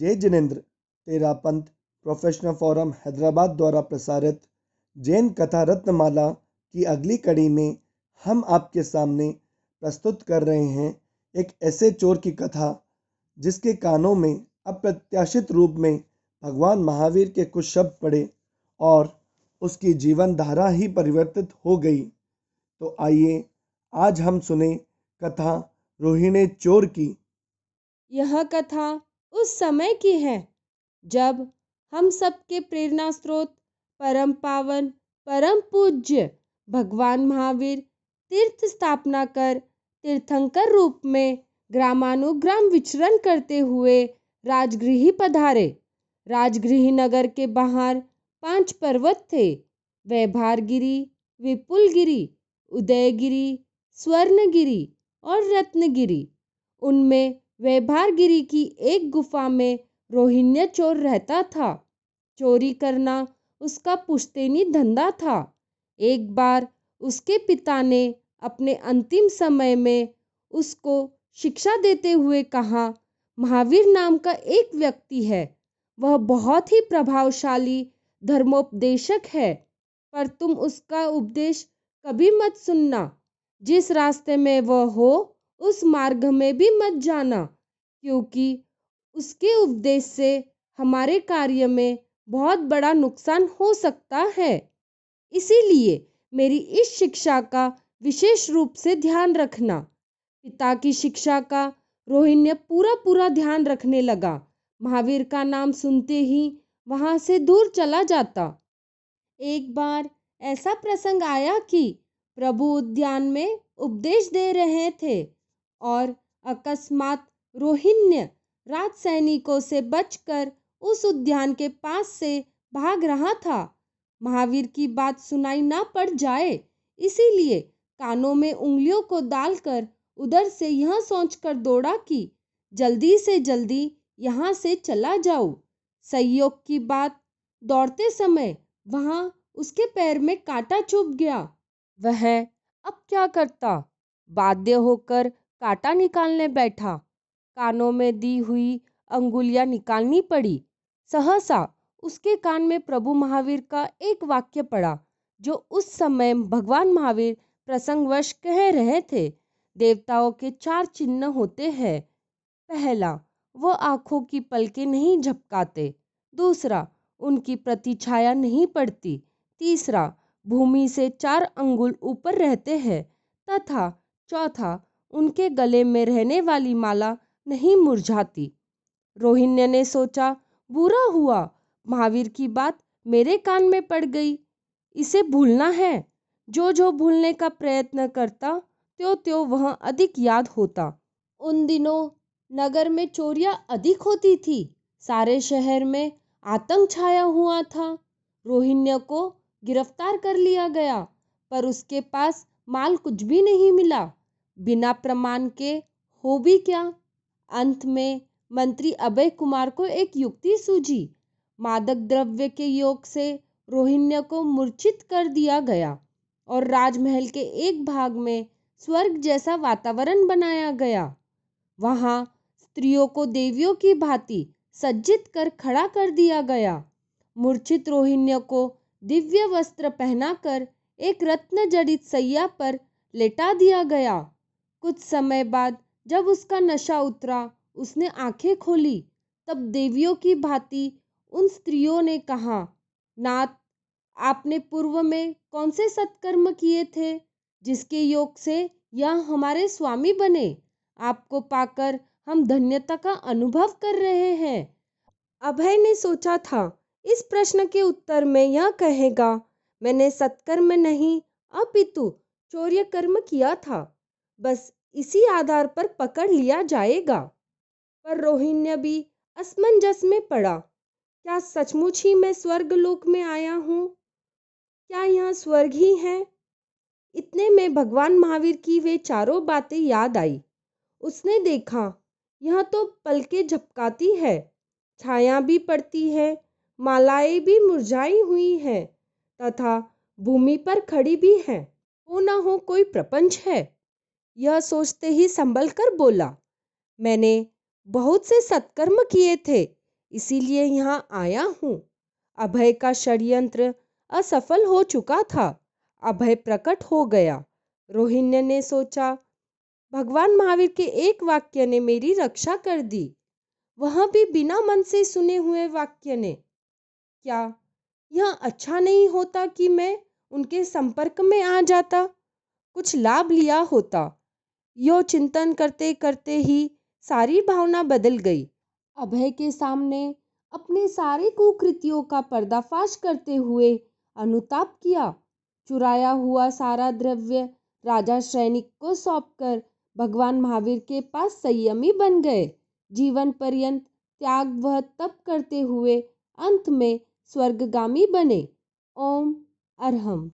जय जिनेन्द्र, तेरा पंथ प्रोफेशनल फोरम हैदराबाद द्वारा प्रसारित जैन कथा रत्नमाला की अगली कड़ी में हम आपके सामने प्रस्तुत कर रहे हैं एक ऐसे चोर की कथा, जिसके कानों में अप्रत्याशित रूप में भगवान महावीर के कुछ शब्द पड़े और उसकी जीवन धारा ही परिवर्तित हो गई। तो आइए, आज हम सुने कथा रोहिणी चोर की। यह कथा उस समय की है, जब हम सबके प्रेरणा स्रोत, परम पावन, परम पूज्य भगवान महावीर तीर्थ स्थापना कर, तीर्थंकर रूप में ग्रामानुग्राम विचरण करते हुए राजगृही पधारे। राजगृही नगर के बाहर पाँच पर्वत थे, वैभारगिरी, विपुलगिरी, उदयगिरी, स्वर्णगिरी और रत्नगिरी। उनमें वैभारगिरी की एक गुफा में रोहिण्य चोर रहता था। चोरी करना उसका पुश्तैनी धंधा था। एक बार उसके पिता ने अपने अंतिम समय में उसको शिक्षा देते हुए कहा, महावीर नाम का एक व्यक्ति है। वह बहुत ही प्रभावशाली धर्मोपदेशक है, पर तुम उसका उपदेश कभी मत सुनना। जिस रास्ते में वह हो उस मार्ग में भी मत जाना, क्योंकि उसके उपदेश से हमारे कार्य में बहुत बड़ा नुकसान हो सकता है। इसीलिए मेरी इस शिक्षा का विशेष रूप से ध्यान रखना। पिता की शिक्षा का रोहिण्य पूरा पूरा ध्यान रखने लगा। महावीर का नाम सुनते ही वहाँ से दूर चला जाता। एक बार ऐसा प्रसंग आया कि प्रभु उद्यान में उपदेश दे रहे थे। और अकस्मात रोहिण्य राज सैनिकों से बचकर उस उद्यान के पास से भाग रहा था। महावीर की बात सुनाई ना पड़ जाए, इसीलिए कानों में उंगलियों को डालकर उधर से यह सोचकर दौड़ा कि, जल्दी से जल्दी यहाँ से चला जाऊँ। संयोग की बात दौड़ते समय वहाँ उसके पैर में कांटा चुभ गया। वह अब क्या करता? बाध्य होकर कांटा निकालने बैठा। कानों में दी हुई अंगुलियाँ निकालनी पड़ी। सहसा उसके कान में प्रभु महावीर का एक वाक्य पड़ा, जो उस समय भगवान महावीर प्रसंगवश कह रहे थे, देवताओं के चार चिन्ह होते हैं। पहला, वो आँखों की पलकें नहीं झपकाते। दूसरा, उनकी प्रतिछाया नहीं पड़ती। तीसरा, भूमि से चार अंगुल ऊपर रहते हैं। तथा चौथा उनके गले में रहने वाली माला नहीं मुरझाती। रोहिण्य ने सोचा बुरा हुआ, महावीर की बात मेरे कान में पड़ गई। इसे भूलना है। जो जो भूलने का प्रयत्न करता त्यों त्यों वह अधिक याद होता। उन दिनों नगर में चोरियाँ अधिक होती थी। सारे शहर में आतंक छाया हुआ था। रोहिण्य को गिरफ़्तार कर लिया गया, पर उसके पास माल कुछ भी नहीं मिला। बिना प्रमाण के हो भी क्या? अंत में मंत्री अभय कुमार को एक युक्ति सूझी। मादक द्रव्य के योग से रोहिण्य को मूर्छित कर दिया गया और राजमहल के एक भाग में स्वर्ग जैसा वातावरण बनाया गया। वहाँ स्त्रियों को देवियों की भांति सज्जित कर खड़ा कर दिया गया। मूर्छित रोहिण्य को दिव्य वस्त्र पहनाकर एक रत्न जड़ित सैया पर लेटा दिया गया। कुछ समय बाद जब उसका नशा उतरा, उसने आँखें खोली, तब देवियों की भांति उन स्त्रियों ने कहा, नाथ, आपने पूर्व में कौन से सत्कर्म किए थे जिसके योग से यह हमारे स्वामी बने? आपको पाकर हम धन्यता का अनुभव कर रहे हैं। अभय ने सोचा था, इस प्रश्न के उत्तर में यह कहेगा, मैंने सत्कर्म नहीं, अपितु चौर्य कर्म किया था। बस इसी आधार पर पकड़ लिया जाएगा। पर रोहिण्य भी असमंजस में पड़ा। क्या सचमुच ही मैं स्वर्ग लोक में आया हूँ? क्या यह स्वर्ग ही है? इतने में भगवान महावीर की वे चारों बातें याद आई। उसने देखा, यह तो पलके झपकाती है, छाया भी पड़ती है, मालाएँ भी मुरझाई हुई हैं, तथा भूमि पर खड़ी भी है। हो ना हो कोई प्रपंच है। यह सोचते ही संभल कर बोला, मैंने बहुत से सत्कर्म किए थे, इसीलिए यहाँ आया हूँ। अभय का षड्यंत्र असफल हो चुका था, अभय प्रकट हो गया। रोहिण्य ने सोचा, भगवान महावीर के एक वाक्य ने मेरी रक्षा कर दी। वह भी बिना मन से सुने हुए वाक्य ने। क्या यह अच्छा नहीं होता कि मैं उनके संपर्क में आ जाता? कुछ लाभ लिया होता। यो चिंतन करते करते ही सारी भावना बदल गई। अभय के सामने अपने सारे कुकृतियों का पर्दाफाश करते हुए अनुताप किया। चुराया हुआ सारा द्रव्य राजा सैनिक को सौंपकर भगवान महावीर के पास संयमी बन गए। जीवन पर्यंत त्याग व तप करते हुए अंत में स्वर्गगामी बने। ओम अरहम।